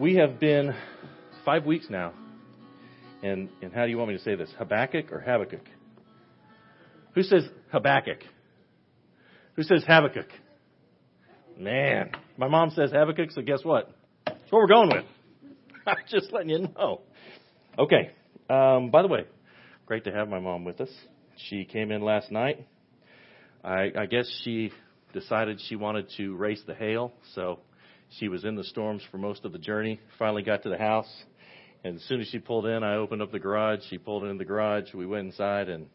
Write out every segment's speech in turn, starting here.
We have been five weeks now. And, and how do you want me to say this? Habakkuk or Habakkuk? Who says Habakkuk? Who says Habakkuk? Man, my mom says Habakkuk, so guess what? That's what we're going with. I'm just letting you know. Okay. Um, by the way, great to have my mom with us. She came in last night. I, I guess she decided she wanted to race the hail, so she was in the storms for most of the journey. Finally got to the house, and as soon as she pulled in, I opened up the garage. She pulled in the garage. We went inside, and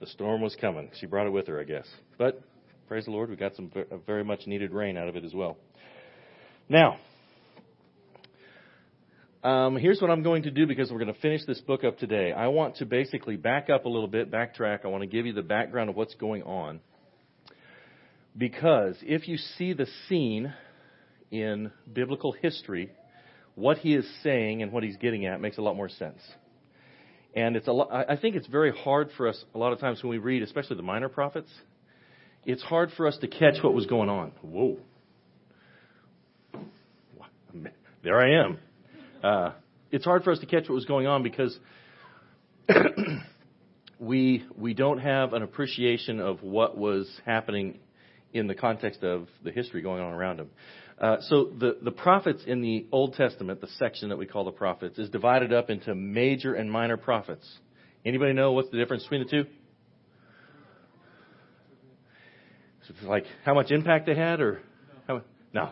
the storm was coming. She brought it with her, I guess. But praise the Lord, we got some very much needed rain out of it as well. Now, um, here's what I'm going to do because we're going to finish this book up today. I want to basically back up a little bit, backtrack. I want to give you the background of what's going on. Because if you see the scene in biblical history, what he is saying and what he's getting at makes a lot more sense. And it's a lot, I think it's very hard for us a lot of times when we read, especially the minor prophets, it's hard for us to catch what was going on. Whoa. There I am. Uh, it's hard for us to catch what was going on because we we don't have an appreciation of what was happening in the context of the history going on around him. Uh, so the, the prophets in the Old Testament, the section that we call the prophets, is divided up into major and minor prophets. Anybody know what's the difference between the two? Like how much impact they had, or how, no,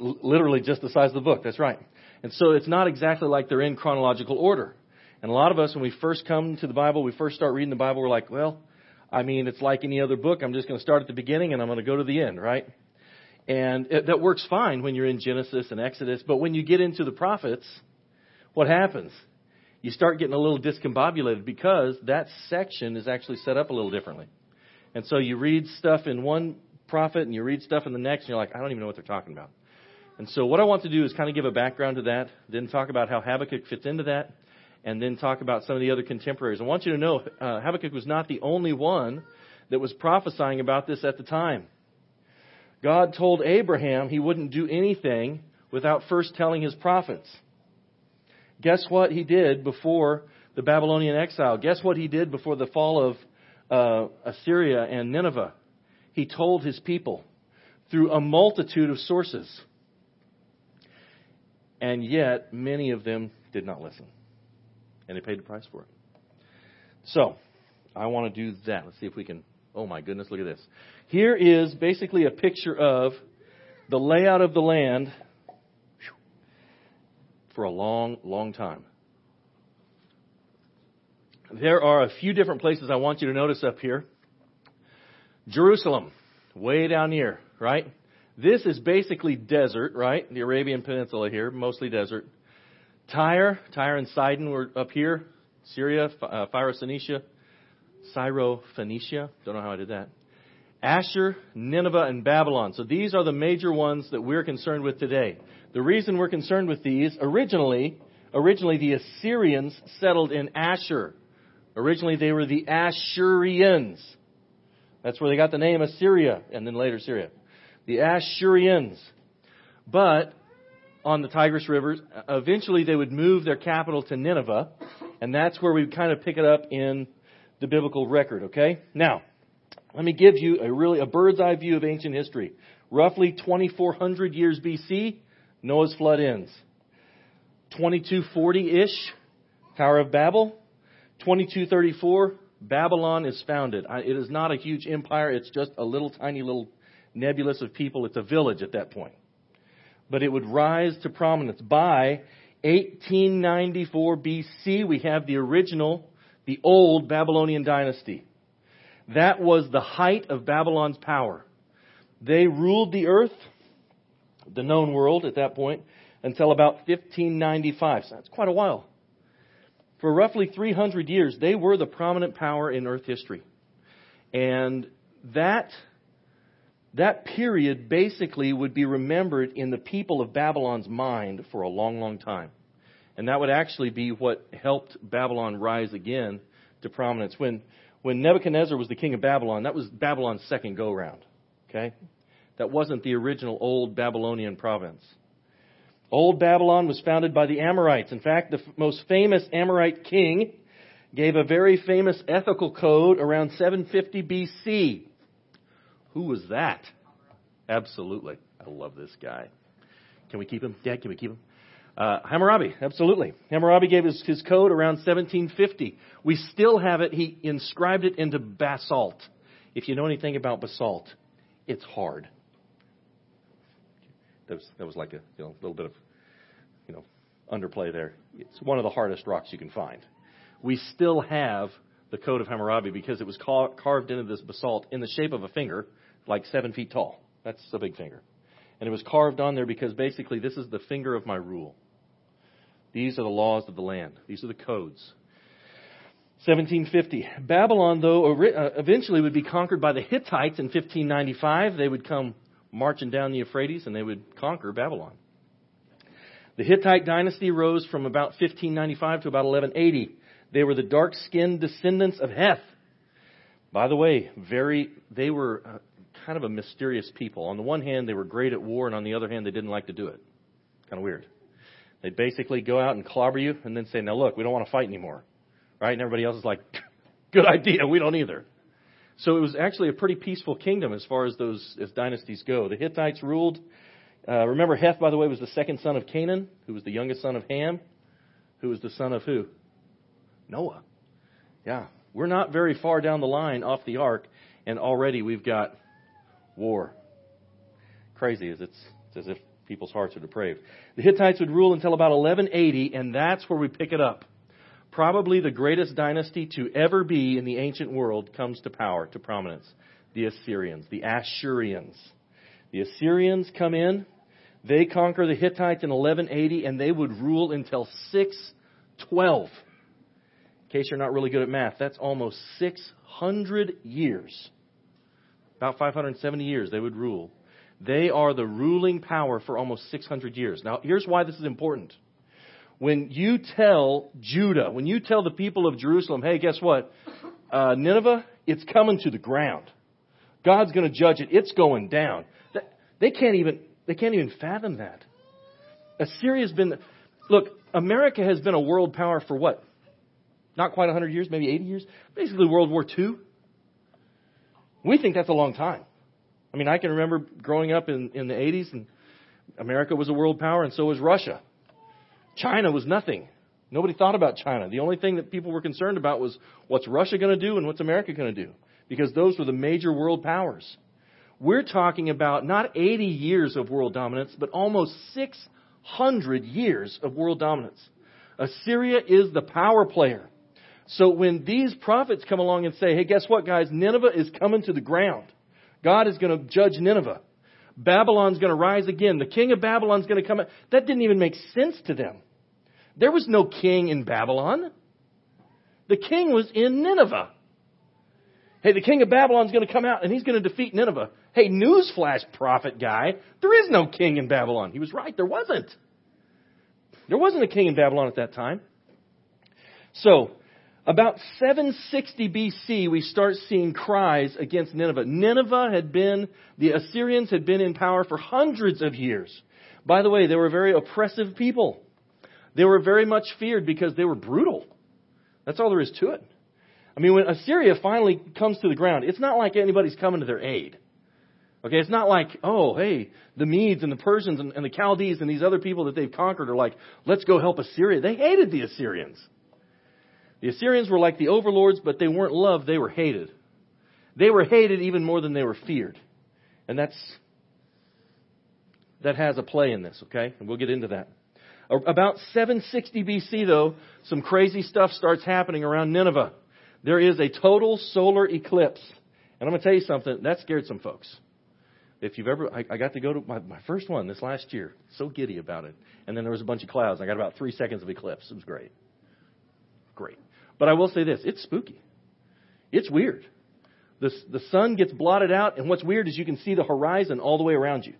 literally just the size of the book. That's right. And so it's not exactly like they're in chronological order. And a lot of us, when we first come to the Bible, we first start reading the Bible, we're like, well, I mean, it's like any other book. I'm just going to start at the beginning and I'm going to go to the end, right? And it, that works fine when you're in Genesis and Exodus, but when you get into the prophets, what happens? You start getting a little discombobulated because that section is actually set up a little differently. And so you read stuff in one prophet and you read stuff in the next and you're like, I don't even know what they're talking about. And so what I want to do is kind of give a background to that, then talk about how Habakkuk fits into that, and then talk about some of the other contemporaries. I want you to know uh, Habakkuk was not the only one that was prophesying about this at the time. God told Abraham he wouldn't do anything without first telling his prophets. Guess what he did before the Babylonian exile? Guess what he did before the fall of uh, Assyria and Nineveh? He told his people through a multitude of sources. And yet, many of them did not listen. And they paid the price for it. So, I want to do that. Let's see if we can. Oh my goodness, look at this. Here is basically a picture of the layout of the land for a long, long time. There are a few different places I want you to notice up here. Jerusalem, way down here, right? This is basically desert, right? The Arabian Peninsula here, mostly desert. Tyre, Tyre and Sidon were up here. Syria, uh, Phoenicia, Syro-Phoenicia. Don't know how I did that. Ashur, Nineveh, and Babylon. So these are the major ones that we're concerned with today. The reason we're concerned with these, originally, originally the Assyrians settled in Ashur. Originally they were the Ashurians. That's where they got the name Assyria, and then later Syria the Ashurians. But on the Tigris River, eventually they would move their capital to Nineveh, and that's where we kind of pick it up in the biblical record, okay? Now, let me give you a really a bird's eye view of ancient history. Roughly 2400 years BC, Noah's flood ends. 2240-ish, Tower of Babel. 2234, Babylon is founded. It is not a huge empire, it's just a little tiny little nebulous of people. It's a village at that point. But it would rise to prominence. By 1894 BC, we have the original, the old Babylonian dynasty. That was the height of Babylon's power. They ruled the earth, the known world at that point, until about 1595. So that's quite a while. For roughly 300 years, they were the prominent power in earth history. And that that period basically would be remembered in the people of Babylon's mind for a long, long time. And that would actually be what helped Babylon rise again to prominence. When, when Nebuchadnezzar was the king of Babylon, that was Babylon's second go round. Okay? That wasn't the original old Babylonian province. Old Babylon was founded by the Amorites. In fact, the f- most famous Amorite king gave a very famous ethical code around 750 BC. Who was that? Absolutely. I love this guy. Can we keep him? Dad, can we keep him? Uh, Hammurabi, absolutely. Hammurabi gave his, his code around 1750. We still have it. He inscribed it into basalt. If you know anything about basalt, it's hard. That was, that was like a you know, little bit of you know underplay there. It's one of the hardest rocks you can find. We still have the code of Hammurabi because it was carved into this basalt in the shape of a finger, like seven feet tall. That's a big finger. And it was carved on there because basically this is the finger of my rule. These are the laws of the land. These are the codes. 1750. Babylon, though, uh, eventually would be conquered by the Hittites in 1595. They would come marching down the Euphrates and they would conquer Babylon. The Hittite dynasty rose from about 1595 to about 1180. They were the dark skinned descendants of Heth. By the way, very, they were uh, kind of a mysterious people. On the one hand, they were great at war, and on the other hand, they didn't like to do it. Kind of weird. They basically go out and clobber you and then say, now look, we don't want to fight anymore. Right? And everybody else is like, good idea, we don't either. So it was actually a pretty peaceful kingdom as far as those as dynasties go. The Hittites ruled. Uh, remember, Heth, by the way, was the second son of Canaan, who was the youngest son of Ham, who was the son of who? Noah. Yeah, we're not very far down the line off the ark, and already we've got war. Crazy as it's, it's as if people's hearts are depraved. The Hittites would rule until about 1180, and that's where we pick it up. Probably the greatest dynasty to ever be in the ancient world comes to power, to prominence. The Assyrians, the Ashurians. The Assyrians come in, they conquer the Hittites in 1180, and they would rule until 612. In case you're not really good at math, that's almost 600 years. About 570 years they would rule. They are the ruling power for almost 600 years. Now, here's why this is important. When you tell Judah, when you tell the people of Jerusalem, hey, guess what? Uh, Nineveh, it's coming to the ground. God's going to judge it. It's going down. They can't even, they can't even fathom that. Assyria's been, look, America has been a world power for what? Not quite 100 years, maybe 80 years. Basically World War II. We think that's a long time. I mean, I can remember growing up in, in the 80s, and America was a world power, and so was Russia. China was nothing. Nobody thought about China. The only thing that people were concerned about was what's Russia going to do and what's America going to do, because those were the major world powers. We're talking about not 80 years of world dominance, but almost 600 years of world dominance. Assyria is the power player. So when these prophets come along and say, hey, guess what, guys? Nineveh is coming to the ground. God is going to judge Nineveh. Babylon's going to rise again. The king of Babylon's going to come. Out. That didn't even make sense to them. There was no king in Babylon. The king was in Nineveh. Hey, the king of Babylon's going to come out and he's going to defeat Nineveh. Hey, newsflash, prophet guy. There is no king in Babylon. He was right. There wasn't. There wasn't a king in Babylon at that time. So, about 760 BC, we start seeing cries against Nineveh. Nineveh had been, the Assyrians had been in power for hundreds of years. By the way, they were very oppressive people. They were very much feared because they were brutal. That's all there is to it. I mean, when Assyria finally comes to the ground, it's not like anybody's coming to their aid. Okay, it's not like, oh, hey, the Medes and the Persians and, and the Chaldees and these other people that they've conquered are like, let's go help Assyria. They hated the Assyrians. The Assyrians were like the overlords, but they weren't loved, they were hated. They were hated even more than they were feared. And that's, that has a play in this, okay? And we'll get into that. About 760 BC, though, some crazy stuff starts happening around Nineveh. There is a total solar eclipse. And I'm going to tell you something, that scared some folks. If you've ever, I, I got to go to my, my first one this last year. So giddy about it. And then there was a bunch of clouds. I got about three seconds of eclipse. It was great. Great. But I will say this it's spooky. It's weird. The, the sun gets blotted out, and what's weird is you can see the horizon all the way around you.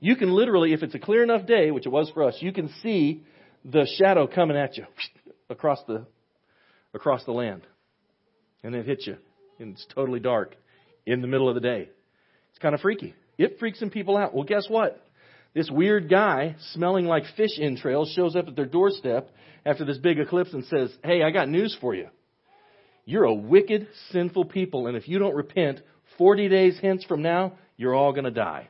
You can literally, if it's a clear enough day, which it was for us, you can see the shadow coming at you across the across the land. And it hits you. And it's totally dark in the middle of the day. It's kind of freaky. It freaks some people out. Well, guess what? This weird guy, smelling like fish entrails, shows up at their doorstep after this big eclipse and says, Hey, I got news for you. You're a wicked, sinful people, and if you don't repent, 40 days hence from now, you're all going to die.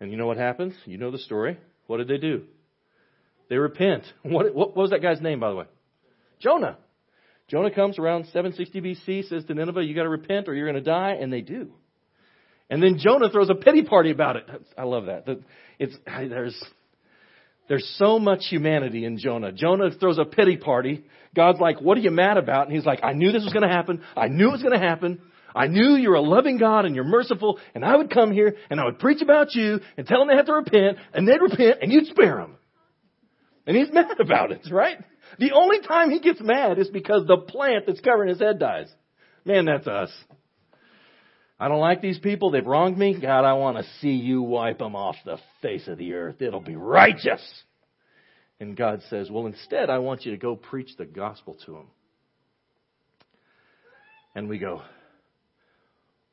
And you know what happens? You know the story. What did they do? They repent. What, what was that guy's name, by the way? Jonah. Jonah comes around 760 BC, says to Nineveh, you got to repent or you're going to die, and they do. And then Jonah throws a pity party about it. I love that. It's, there's, there's so much humanity in Jonah. Jonah throws a pity party. God's like, what are you mad about? And he's like, I knew this was going to happen. I knew it was going to happen. I knew you're a loving God and you're merciful and I would come here and I would preach about you and tell them they have to repent and they'd repent and you'd spare them. And he's mad about it, right? The only time he gets mad is because the plant that's covering his head dies. Man, that's us. I don't like these people. They've wronged me. God, I want to see you wipe them off the face of the earth. It'll be righteous. And God says, well, instead, I want you to go preach the gospel to them. And we go,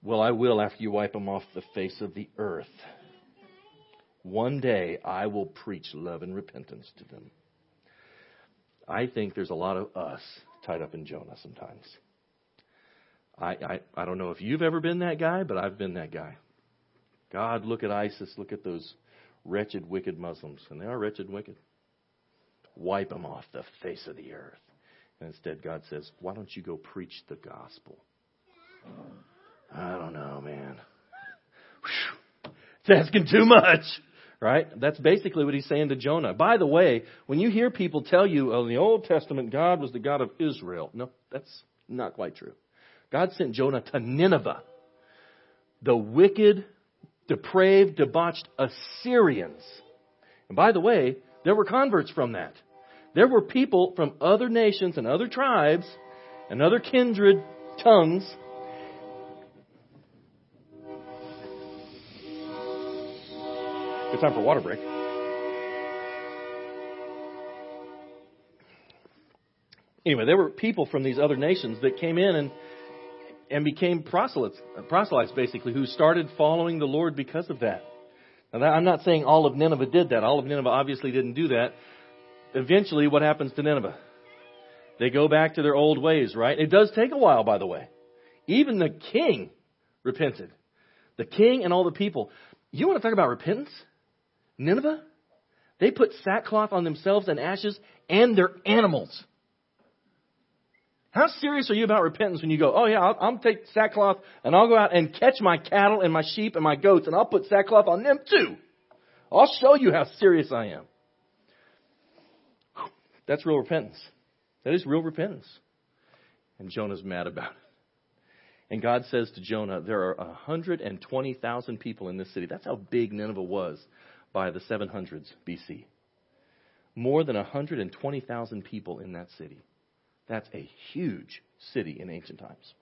well, I will after you wipe them off the face of the earth. One day I will preach love and repentance to them. I think there's a lot of us tied up in Jonah sometimes. I, I, I don't know if you've ever been that guy, but I've been that guy. God, look at ISIS, look at those wretched, wicked Muslims. And they are wretched wicked. Wipe them off the face of the earth. And instead, God says, Why don't you go preach the gospel? I don't know, man. It's asking too much. Right? That's basically what he's saying to Jonah. By the way, when you hear people tell you, oh, in the Old Testament, God was the God of Israel. No, that's not quite true. God sent Jonah to Nineveh, the wicked, depraved, debauched Assyrians. And by the way, there were converts from that. There were people from other nations and other tribes and other kindred tongues Good time for water break. Anyway, there were people from these other nations that came in and and became proselytes, proselytes basically, who started following the Lord because of that. Now, I'm not saying all of Nineveh did that. All of Nineveh obviously didn't do that. Eventually, what happens to Nineveh? They go back to their old ways, right? It does take a while, by the way. Even the king repented. The king and all the people. You want to talk about repentance? Nineveh, they put sackcloth on themselves and ashes and their animals. How serious are you about repentance when you go, oh yeah, I'll, I'll take sackcloth and I'll go out and catch my cattle and my sheep and my goats and I'll put sackcloth on them too. I'll show you how serious I am. That's real repentance. That is real repentance. And Jonah's mad about it. And God says to Jonah, there are 120,000 people in this city. That's how big Nineveh was by the 700s BC. More than 120,000 people in that city. That's a huge city in ancient times.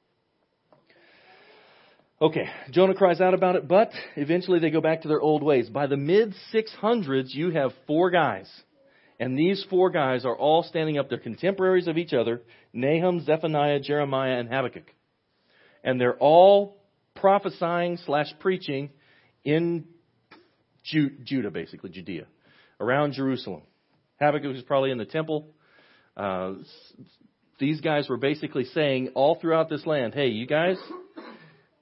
Okay, Jonah cries out about it, but eventually they go back to their old ways. By the mid 600s, you have four guys. And these four guys are all standing up. They're contemporaries of each other Nahum, Zephaniah, Jeremiah, and Habakkuk. And they're all prophesying slash preaching in Judah, basically, Judea, around Jerusalem. Habakkuk is probably in the temple. Uh, these guys were basically saying all throughout this land, hey, you guys,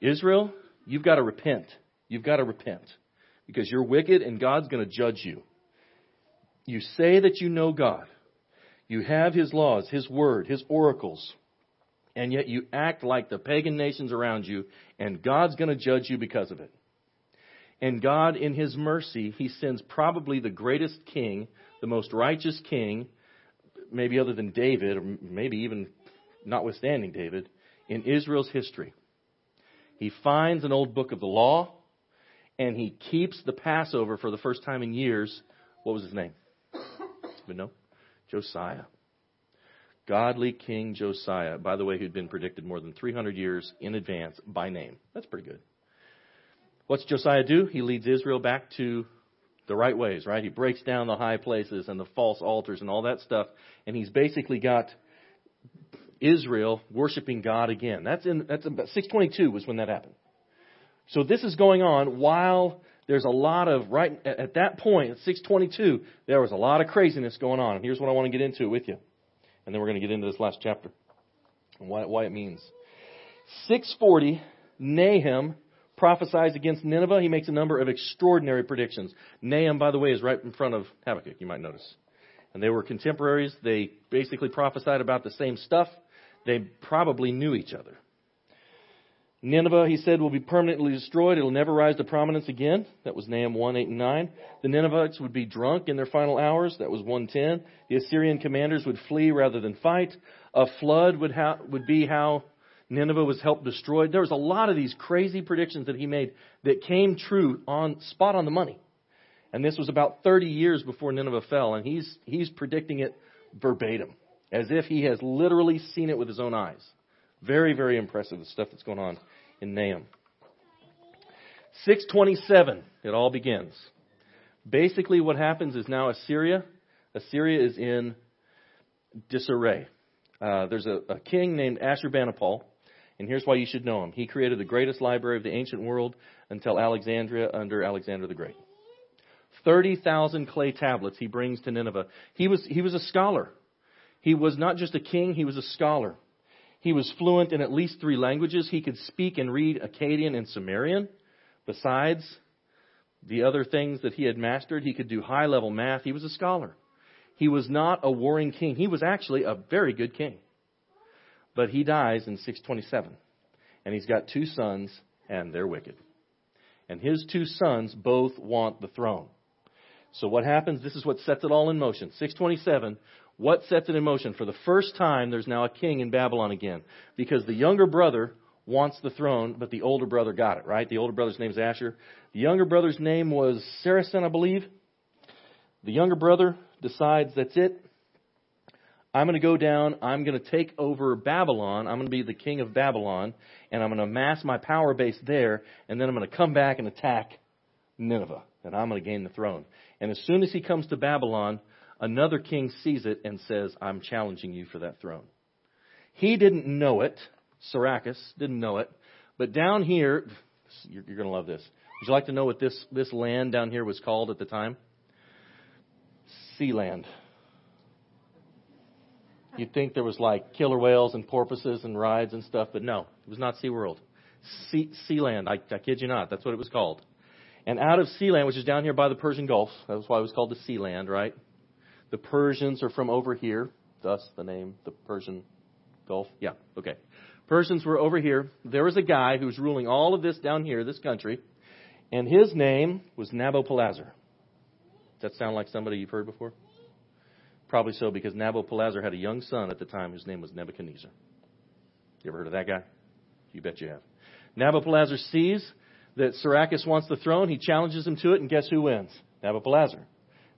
Israel, you've got to repent. You've got to repent because you're wicked and God's going to judge you. You say that you know God. You have His laws, His word, His oracles, and yet you act like the pagan nations around you, and God's going to judge you because of it. And God, in His mercy, He sends probably the greatest king, the most righteous king, maybe other than David, or maybe even notwithstanding David, in Israel's history. He finds an old book of the law, and he keeps the Passover for the first time in years. What was his name? But no, Josiah. Godly King Josiah, by the way, who'd been predicted more than 300 years in advance by name. That's pretty good. What's Josiah do? He leads Israel back to the right ways, right? He breaks down the high places and the false altars and all that stuff, and he's basically got Israel worshiping God again. That's in that's about 622 was when that happened. So this is going on while there's a lot of right at that point at 622 there was a lot of craziness going on and here's what i want to get into with you and then we're going to get into this last chapter and why, why it means 640 nahum prophesies against nineveh he makes a number of extraordinary predictions nahum by the way is right in front of habakkuk you might notice and they were contemporaries they basically prophesied about the same stuff they probably knew each other Nineveh, he said, will be permanently destroyed. It'll never rise to prominence again. That was Nahum 1, 8, and 9. The Ninevites would be drunk in their final hours. That was 110. The Assyrian commanders would flee rather than fight. A flood would, ha- would be how Nineveh was helped destroyed. There was a lot of these crazy predictions that he made that came true on spot on the money. And this was about 30 years before Nineveh fell, and he's, he's predicting it verbatim, as if he has literally seen it with his own eyes. Very, very impressive, the stuff that's going on in Nahum. 627, it all begins. Basically, what happens is now Assyria, Assyria is in disarray. Uh, there's a, a, king named Ashurbanipal, and here's why you should know him. He created the greatest library of the ancient world until Alexandria under Alexander the Great. 30,000 clay tablets he brings to Nineveh. He was, he was a scholar. He was not just a king, he was a scholar. He was fluent in at least three languages. He could speak and read Akkadian and Sumerian. Besides the other things that he had mastered, he could do high level math. He was a scholar. He was not a warring king. He was actually a very good king. But he dies in 627. And he's got two sons, and they're wicked. And his two sons both want the throne. So what happens? This is what sets it all in motion. 627, what sets it in motion? For the first time, there's now a king in Babylon again. Because the younger brother wants the throne, but the older brother got it, right? The older brother's name is Ashur. The younger brother's name was Saracen, I believe. The younger brother decides that's it. I'm going to go down. I'm going to take over Babylon. I'm going to be the king of Babylon, and I'm going to amass my power base there, and then I'm going to come back and attack Nineveh, and I'm going to gain the throne. And as soon as he comes to Babylon, Another king sees it and says, I'm challenging you for that throne. He didn't know it. Sarakas didn't know it. But down here, you're, you're going to love this. Would you like to know what this, this land down here was called at the time? Sealand. You'd think there was like killer whales and porpoises and rides and stuff, but no, it was not SeaWorld. Sea, Sealand, I, I kid you not, that's what it was called. And out of Sealand, which is down here by the Persian Gulf, that's why it was called the Sealand, right? The Persians are from over here, thus the name, the Persian Gulf. Yeah, okay. Persians were over here. There was a guy who was ruling all of this down here, this country, and his name was Nabopolassar. Does that sound like somebody you've heard before? Probably so, because Nabopolassar had a young son at the time whose name was Nebuchadnezzar. You ever heard of that guy? You bet you have. Nabopolassar sees that Sarakas wants the throne. He challenges him to it, and guess who wins? Nabopolassar.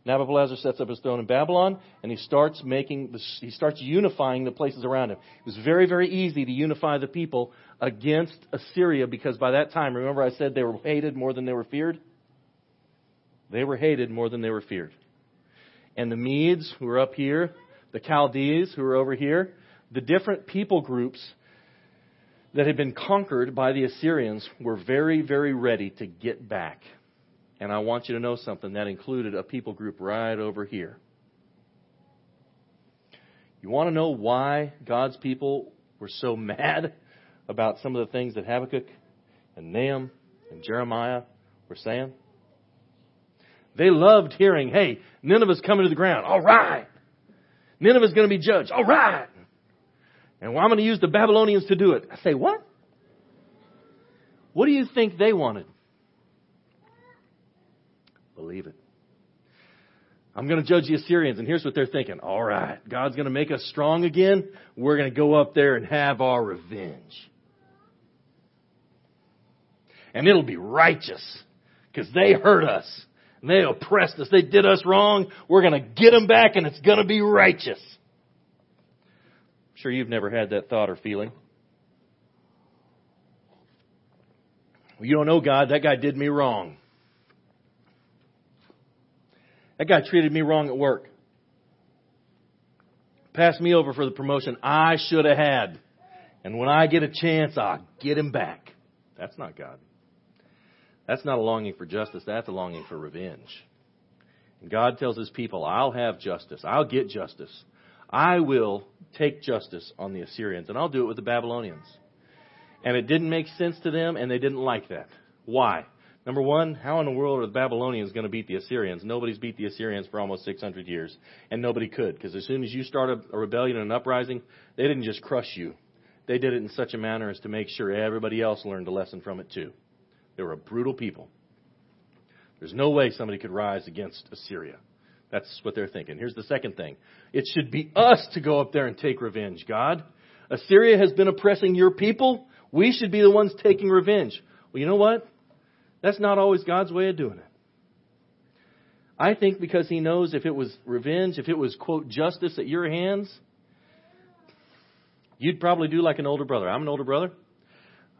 Nabopolassar sets up his throne in Babylon, and he starts making, the, he starts unifying the places around him. It was very, very easy to unify the people against Assyria because by that time, remember I said they were hated more than they were feared? They were hated more than they were feared. And the Medes, who are up here, the Chaldees, who are over here, the different people groups that had been conquered by the Assyrians were very, very ready to get back and I want you to know something that included a people group right over here. You want to know why God's people were so mad about some of the things that Habakkuk and Nahum and Jeremiah were saying? They loved hearing, hey, Nineveh's coming to the ground. All right. Nineveh's going to be judged. All right. And well, I'm going to use the Babylonians to do it. I say, what? What do you think they wanted? Believe it. I'm going to judge the Assyrians, and here's what they're thinking. All right, God's going to make us strong again. We're going to go up there and have our revenge. And it'll be righteous because they hurt us. And they oppressed us. They did us wrong. We're going to get them back, and it's going to be righteous. I'm sure you've never had that thought or feeling. Well, you don't know God. That guy did me wrong. That guy treated me wrong at work. Passed me over for the promotion I should have had. And when I get a chance, I'll get him back. That's not God. That's not a longing for justice, that's a longing for revenge. And God tells his people, I'll have justice. I'll get justice. I will take justice on the Assyrians, and I'll do it with the Babylonians. And it didn't make sense to them, and they didn't like that. Why? Number one, how in the world are the Babylonians going to beat the Assyrians? Nobody's beat the Assyrians for almost 600 years, and nobody could, because as soon as you start a, a rebellion and an uprising, they didn't just crush you. They did it in such a manner as to make sure everybody else learned a lesson from it too. They were a brutal people. There's no way somebody could rise against Assyria. That's what they're thinking. Here's the second thing. It should be us to go up there and take revenge, God. Assyria has been oppressing your people. We should be the ones taking revenge. Well, you know what? That's not always God's way of doing it. I think because he knows if it was revenge, if it was, quote, justice at your hands, you'd probably do like an older brother. I'm an older brother.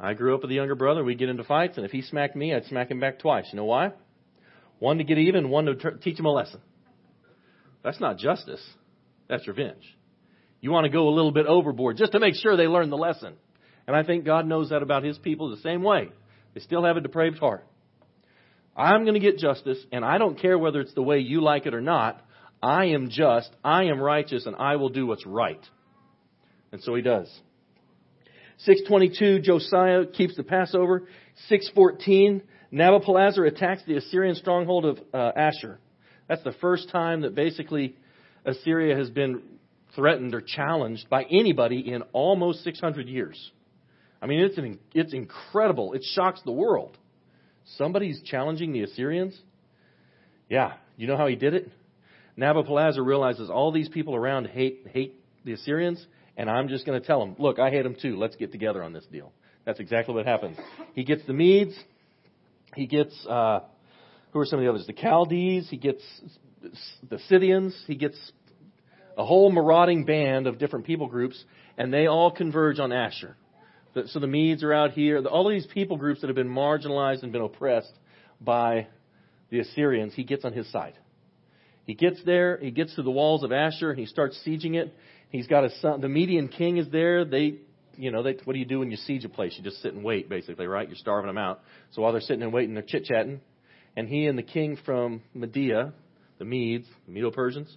I grew up with a younger brother. We'd get into fights, and if he smacked me, I'd smack him back twice. You know why? One to get even, one to teach him a lesson. That's not justice. That's revenge. You want to go a little bit overboard just to make sure they learn the lesson. And I think God knows that about His people the same way. They still have a depraved heart. I'm going to get justice, and I don't care whether it's the way you like it or not. I am just, I am righteous, and I will do what's right. And so he does. 622, Josiah keeps the Passover. 614, Nabopolassar attacks the Assyrian stronghold of uh, Ashur. That's the first time that basically Assyria has been threatened or challenged by anybody in almost 600 years. I mean, it's, an, it's incredible. It shocks the world. Somebody's challenging the Assyrians? Yeah. You know how he did it? Nabopolassar realizes all these people around hate, hate the Assyrians, and I'm just going to tell him, look, I hate him too. Let's get together on this deal. That's exactly what happens. He gets the Medes. He gets, uh, who are some of the others? The Chaldees. He gets the Scythians. He gets a whole marauding band of different people groups, and they all converge on Ashur. So the Medes are out here. All of these people groups that have been marginalized and been oppressed by the Assyrians, he gets on his side. He gets there, he gets to the walls of Ashur, and he starts sieging it. He's got a son. The Median king is there. They, you know, they, what do you do when you siege a place? You just sit and wait, basically, right? You're starving them out. So while they're sitting and waiting, they're chit chatting. And he and the king from Media, the Medes, the Medo Persians,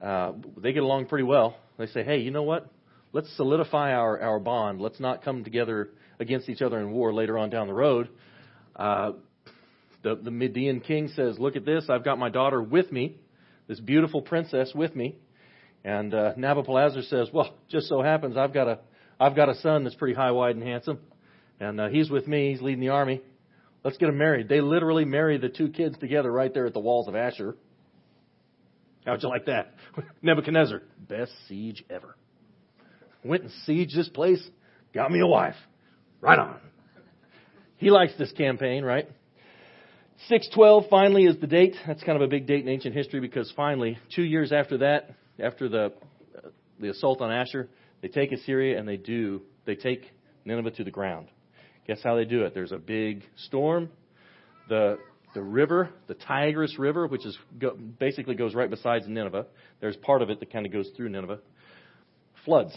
uh, they get along pretty well. They say, hey, you know what? Let's solidify our, our bond. Let's not come together against each other in war later on down the road. Uh, the, the Median king says, Look at this. I've got my daughter with me, this beautiful princess with me. And uh, Nabopolassar says, Well, just so happens I've got a, I've got a son that's pretty high, wide, and handsome. And uh, he's with me. He's leading the army. Let's get them married. They literally marry the two kids together right there at the walls of Ashur. How'd you like that? Nebuchadnezzar, best siege ever. Went and sieged this place, got me a wife. Right on. He likes this campaign, right? 612 finally is the date. That's kind of a big date in ancient history because finally, two years after that, after the uh, the assault on Ashur, they take Assyria and they do they take Nineveh to the ground. Guess how they do it? There's a big storm. The the river, the Tigris River, which is go, basically goes right beside Nineveh. There's part of it that kind of goes through Nineveh. Floods,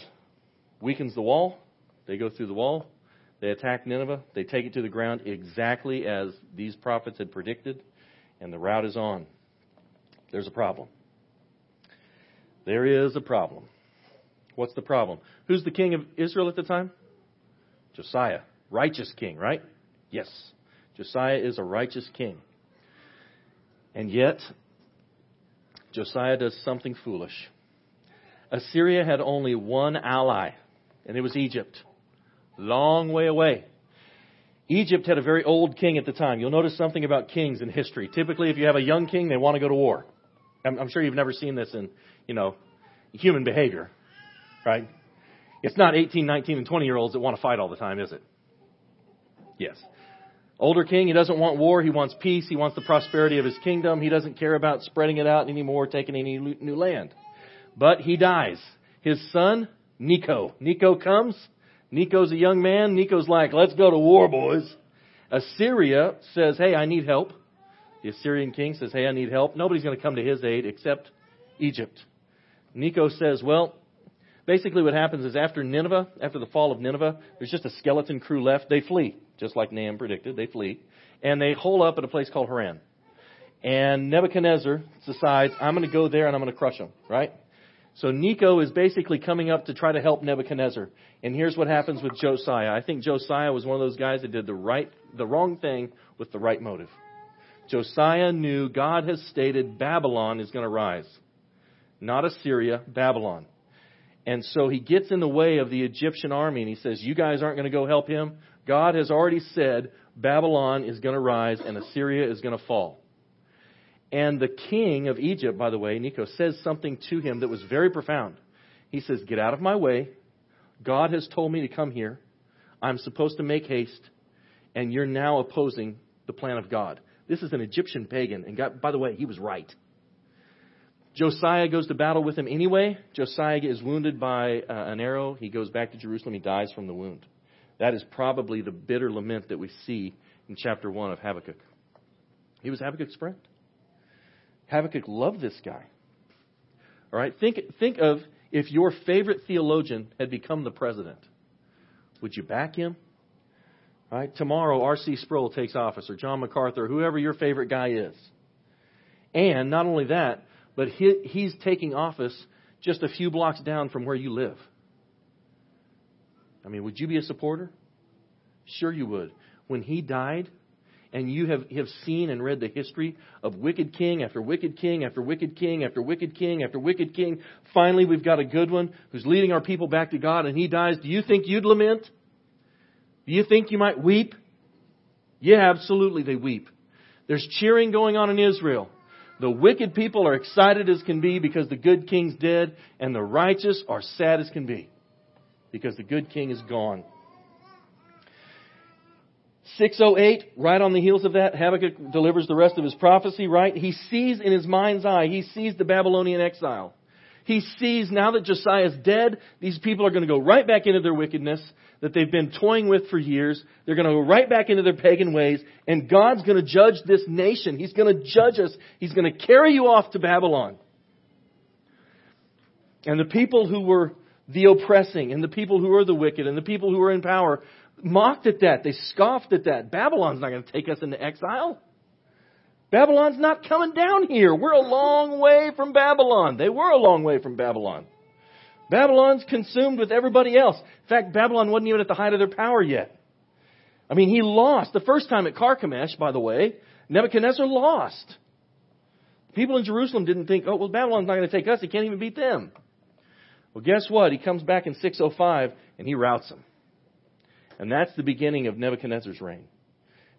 weakens the wall. They go through the wall. They attack Nineveh. They take it to the ground exactly as these prophets had predicted, and the rout is on. There's a problem. There is a problem. What's the problem? Who's the king of Israel at the time? Josiah. Righteous king, right? Yes. Josiah is a righteous king. And yet, Josiah does something foolish. Assyria had only one ally, and it was Egypt. Long way away. Egypt had a very old king at the time. You'll notice something about kings in history. Typically, if you have a young king, they want to go to war. I'm, I'm sure you've never seen this in, you know, human behavior, right? It's not 18, 19, and 20 year olds that want to fight all the time, is it? Yes. Older king, he doesn't want war. He wants peace. He wants the prosperity of his kingdom. He doesn't care about spreading it out anymore, taking any new land. But he dies. His son, Necho. Necho comes. Necho's a young man. Necho's like, let's go to war, boys. Assyria says, hey, I need help. The Assyrian king says, hey, I need help. Nobody's going to come to his aid except Egypt. Necho says, well, basically what happens is after Nineveh, after the fall of Nineveh, there's just a skeleton crew left. They flee, just like Nahum predicted. They flee. and they hole up at a place called Haran. And Nebuchadnezzar decides, I'm going to go there and I'm going to crush them, right? So Necho is basically coming up to try to help Nebuchadnezzar. And here's what happens with Josiah. I think Josiah was one of those guys that did the right, the wrong thing with the right motive. Josiah knew God has stated Babylon is going to rise. Not Assyria, Babylon. And so he gets in the way of the Egyptian army and he says, You guys aren't going to go help him. God has already said Babylon is going to rise and Assyria is going to fall. And the king of Egypt, by the way, Necho, says something to him that was very profound. He says, Get out of my way. God has told me to come here. I'm supposed to make haste. And you're now opposing the plan of God. This is an Egyptian pagan. And God, by the way, he was right. Josiah goes to battle with him anyway. Josiah is wounded by uh, an arrow. He goes back to Jerusalem. He dies from the wound. That is probably the bitter lament that we see in chapter 1 of Habakkuk. He was Habakkuk's friend. Habakkuk loved this guy. All right, think, think of if your favorite theologian had become the president. Would you back him? All right, tomorrow R.C. Sproul takes office, or John MacArthur, whoever your favorite guy is. And not only that, but he, he's taking office just a few blocks down from where you live. I mean, would you be a supporter? Sure, you would. When he died, and you have, have seen and read the history of wicked king after wicked king after wicked king after wicked king after wicked king. Finally, we've got a good one who's leading our people back to God and he dies. Do you think you'd lament? Do you think you might weep? Yeah, absolutely they weep. There's cheering going on in Israel. The wicked people are excited as can be because the good king's dead, and the righteous are sad as can be because the good king is gone. 608, right on the heels of that, Habakkuk delivers the rest of his prophecy, right? He sees in his mind's eye, he sees the Babylonian exile. He sees now that Josiah is dead, these people are going to go right back into their wickedness that they've been toying with for years. They're going to go right back into their pagan ways, and God's going to judge this nation. He's going to judge us. He's going to carry you off to Babylon. And the people who were the oppressing, and the people who were the wicked, and the people who were in power, mocked at that. They scoffed at that. Babylon's not going to take us into exile. Babylon's not coming down here. We're a long way from Babylon. They were a long way from Babylon. Babylon's consumed with everybody else. In fact, Babylon wasn't even at the height of their power yet. I mean, he lost. The first time at Carchemish, by the way, Nebuchadnezzar lost. The people in Jerusalem didn't think, oh, well, Babylon's not going to take us. He can't even beat them. Well, guess what? He comes back in 605 and he routs them. And that's the beginning of Nebuchadnezzar's reign.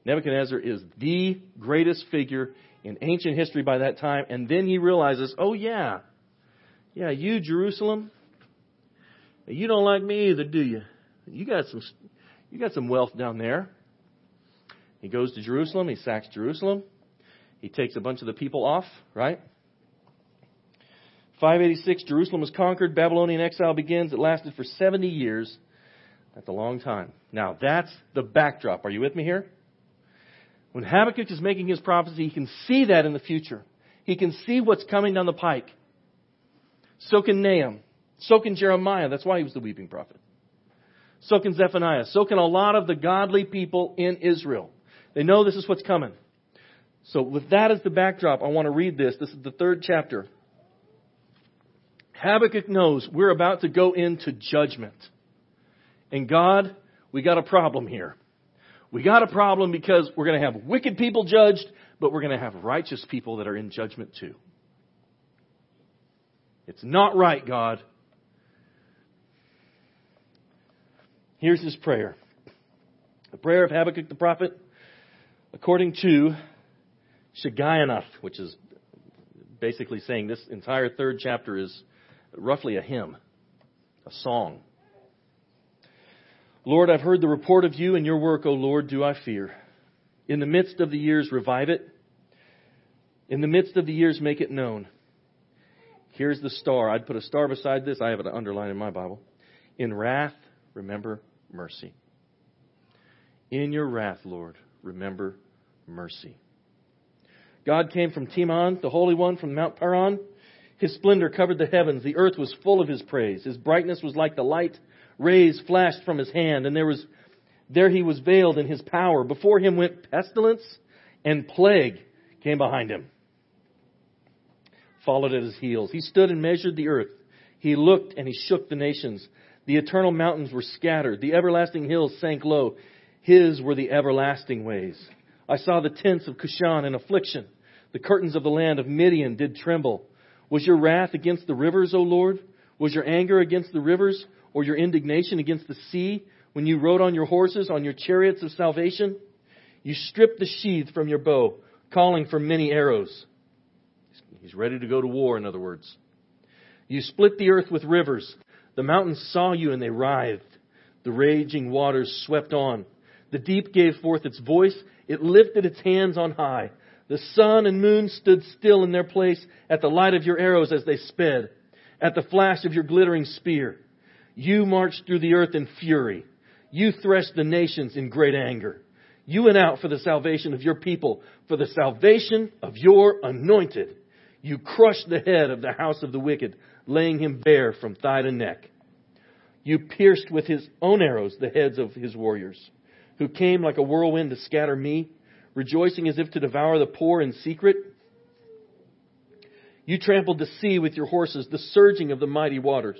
Nebuchadnezzar is the greatest figure in ancient history by that time. And then he realizes, oh, yeah, yeah, you, Jerusalem, you don't like me either, do you? You got some, you got some wealth down there. He goes to Jerusalem. He sacks Jerusalem. He takes a bunch of the people off, right? 586, Jerusalem was conquered. Babylonian exile begins. It lasted for 70 years. That's a long time. Now, that's the backdrop. Are you with me here? When Habakkuk is making his prophecy, he can see that in the future. He can see what's coming down the pike. So can Nahum. So can Jeremiah. That's why he was the weeping prophet. So can Zephaniah. So can a lot of the godly people in Israel. They know this is what's coming. So with that as the backdrop, I want to read this. This is the third chapter. Habakkuk knows we're about to go into judgment. And God, we got a problem here. We got a problem because we're going to have wicked people judged, but we're going to have righteous people that are in judgment too. It's not right, God. Here's his prayer. The prayer of Habakkuk the prophet, according to Shigionoth, which is basically saying this entire third chapter is roughly a hymn, a song. Lord, I've heard the report of you and your work, O Lord, do I fear. In the midst of the years, revive it. In the midst of the years, make it known. Here's the star. I'd put a star beside this. I have it underlined in my Bible. In wrath, remember mercy. In your wrath, Lord, remember mercy. God came from Teman, the Holy One, from Mount Paran. His splendor covered the heavens. The earth was full of his praise. His brightness was like the light Rays flashed from his hand, and there was There he was veiled in his power. Before him went pestilence and plague came behind him. Followed at his heels. He stood and measured the earth. He looked and he shook the nations. The eternal mountains were scattered. The everlasting hills sank low. His were the everlasting ways. I saw the tents of Cushan in affliction. The curtains of the land of Midian did tremble. Was your wrath against the rivers, O Lord? Was your anger against the rivers, or your indignation against the sea, when you rode on your horses, on your chariots of salvation? You stripped the sheath from your bow, calling for many arrows. He's ready to go to war, in other words. You split the earth with rivers. The mountains saw you and they writhed. The raging waters swept on. The deep gave forth its voice. It lifted its hands on high. The sun and moon stood still in their place at the light of your arrows as they sped, at the flash of your glittering spear. You marched through the earth in fury. You threshed the nations in great anger. You went out for the salvation of your people, for the salvation of your anointed. You crushed the head of the house of the wicked, laying him bare from thigh to neck. You pierced with his own arrows the heads of his warriors, who came like a whirlwind to scatter me, rejoicing as if to devour the poor in secret. You trampled the sea with your horses, the surging of the mighty waters.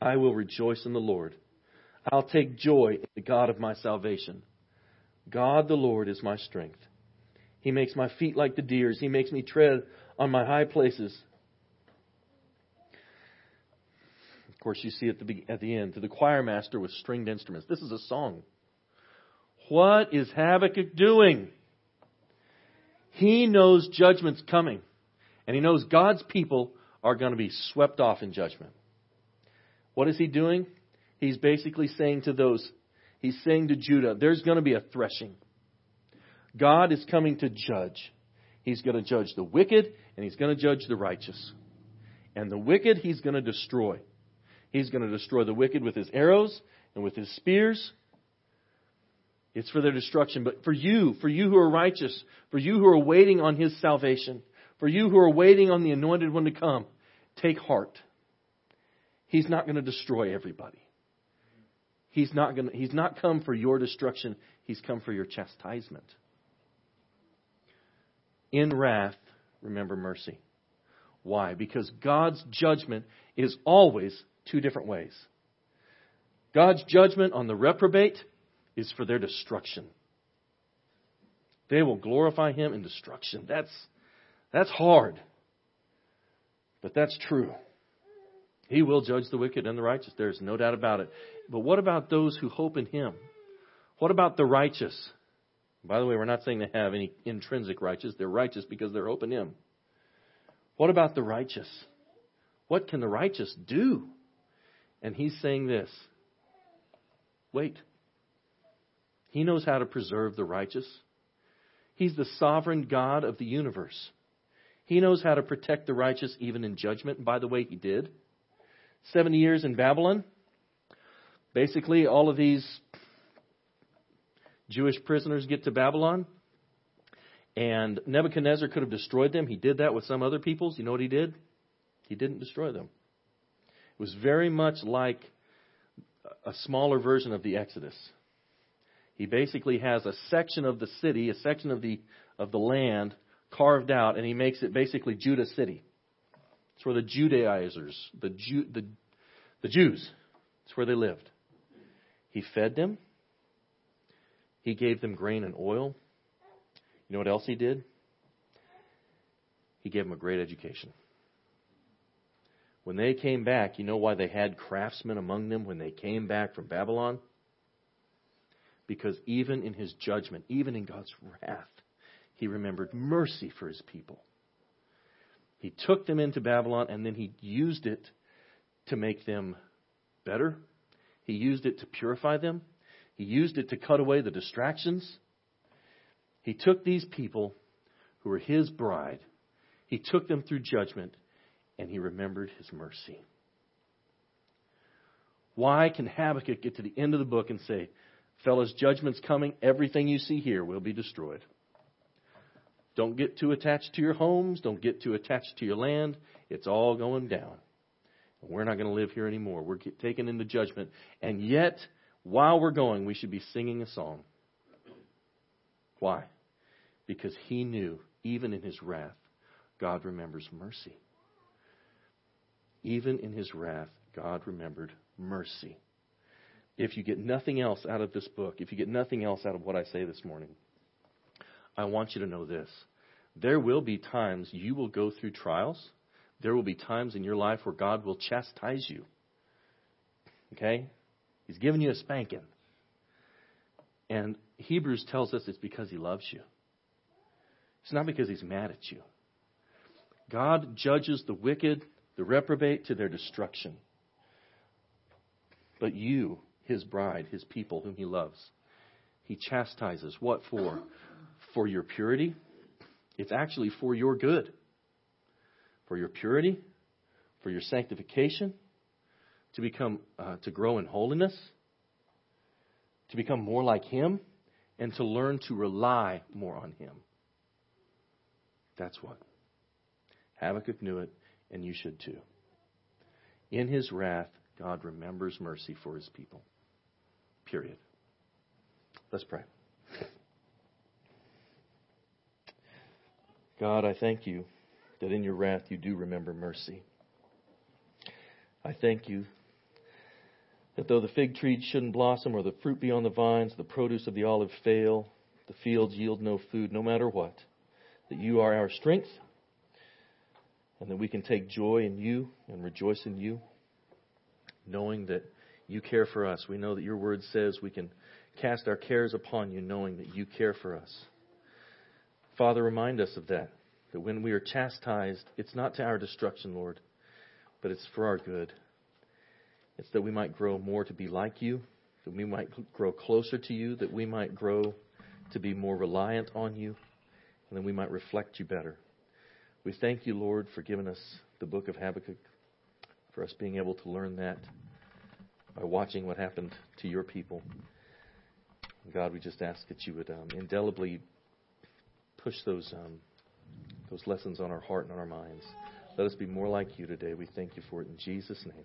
I will rejoice in the Lord. I'll take joy in the God of my salvation. God the Lord is my strength. He makes my feet like the deer's. He makes me tread on my high places. Of course, you see at the, at the end, to the choir master with stringed instruments. This is a song. What is Habakkuk doing? He knows judgment's coming. And he knows God's people are going to be swept off in judgment. What is he doing? He's basically saying to those, he's saying to Judah, there's going to be a threshing. God is coming to judge. He's going to judge the wicked and he's going to judge the righteous. And the wicked he's going to destroy. He's going to destroy the wicked with his arrows and with his spears. It's for their destruction. But for you, for you who are righteous, for you who are waiting on his salvation, for you who are waiting on the anointed one to come, take heart. He's not going to destroy everybody. He's not going to, he's not come for your destruction. He's come for your chastisement. In wrath, remember mercy. Why? Because God's judgment is always two different ways. God's judgment on the reprobate is for their destruction. They will glorify him in destruction. That's, that's hard. But that's true. He will judge the wicked and the righteous. There's no doubt about it. But what about those who hope in him? What about the righteous? By the way, we're not saying they have any intrinsic righteous. They're righteous because they're hope in him. What about the righteous? What can the righteous do? And he's saying this wait. He knows how to preserve the righteous. He's the sovereign God of the universe. He knows how to protect the righteous even in judgment. And by the way, he did. 70 years in Babylon. Basically, all of these Jewish prisoners get to Babylon, and Nebuchadnezzar could have destroyed them. He did that with some other peoples. You know what he did? He didn't destroy them. It was very much like a smaller version of the Exodus. He basically has a section of the city, a section of the of the land carved out, and he makes it basically Judah city. It's where the Judaizers, the the the Jews, it's where they lived. He fed them. He gave them grain and oil. You know what else he did? He gave them a great education. When they came back, you know why they had craftsmen among them when they came back from Babylon? Because even in his judgment, even in God's wrath, he remembered mercy for his people. He took them into Babylon and then he used it to make them better. He used it to purify them. He used it to cut away the distractions. He took these people who were his bride, he took them through judgment, and he remembered his mercy. Why can Habakkuk get to the end of the book and say, Fellas, judgment's coming. Everything you see here will be destroyed. Don't get too attached to your homes. Don't get too attached to your land. It's all going down. We're not going to live here anymore. We're taken into judgment. And yet, while we're going, we should be singing a song. Why? Because he knew, even in his wrath, God remembers mercy. Even in his wrath, God remembered mercy. If you get nothing else out of this book, if you get nothing else out of what I say this morning, I want you to know this. There will be times you will go through trials. There will be times in your life where God will chastise you. Okay? He's giving you a spanking. And Hebrews tells us it's because he loves you. It's not because he's mad at you. God judges the wicked, the reprobate to their destruction. But you, his bride, his people whom he loves, he chastises. What for? For your purity. It's actually for your good. For your purity, for your sanctification, to become, uh, to grow in holiness, to become more like him, and to learn to rely more on him. That's what. Habakkuk knew it, and you should too. In his wrath, God remembers mercy for his people. Period. Let's pray. God, I thank you that in your wrath you do remember mercy. I thank you that though the fig tree shouldn't blossom or the fruit be on the vines, the produce of the olive fail, the fields yield no food, no matter what, that you are our strength and that we can take joy in you and rejoice in you knowing that you care for us. We know that your word says we can cast our cares upon you, knowing that you care for us. Father, remind us of that. That when we are chastised, it's not to our destruction, Lord, but it's for our good. It's that we might grow more to be like you, that we might grow closer to you, that we might grow to be more reliant on you, and that we might reflect you better. We thank you, Lord, for giving us the book of Habakkuk for us being able to learn that by watching what happened to your people. God, we just ask that you would um, indelibly push those um, those lessons on our heart and on our minds. Let us be more like you today. We thank you for it in Jesus' name.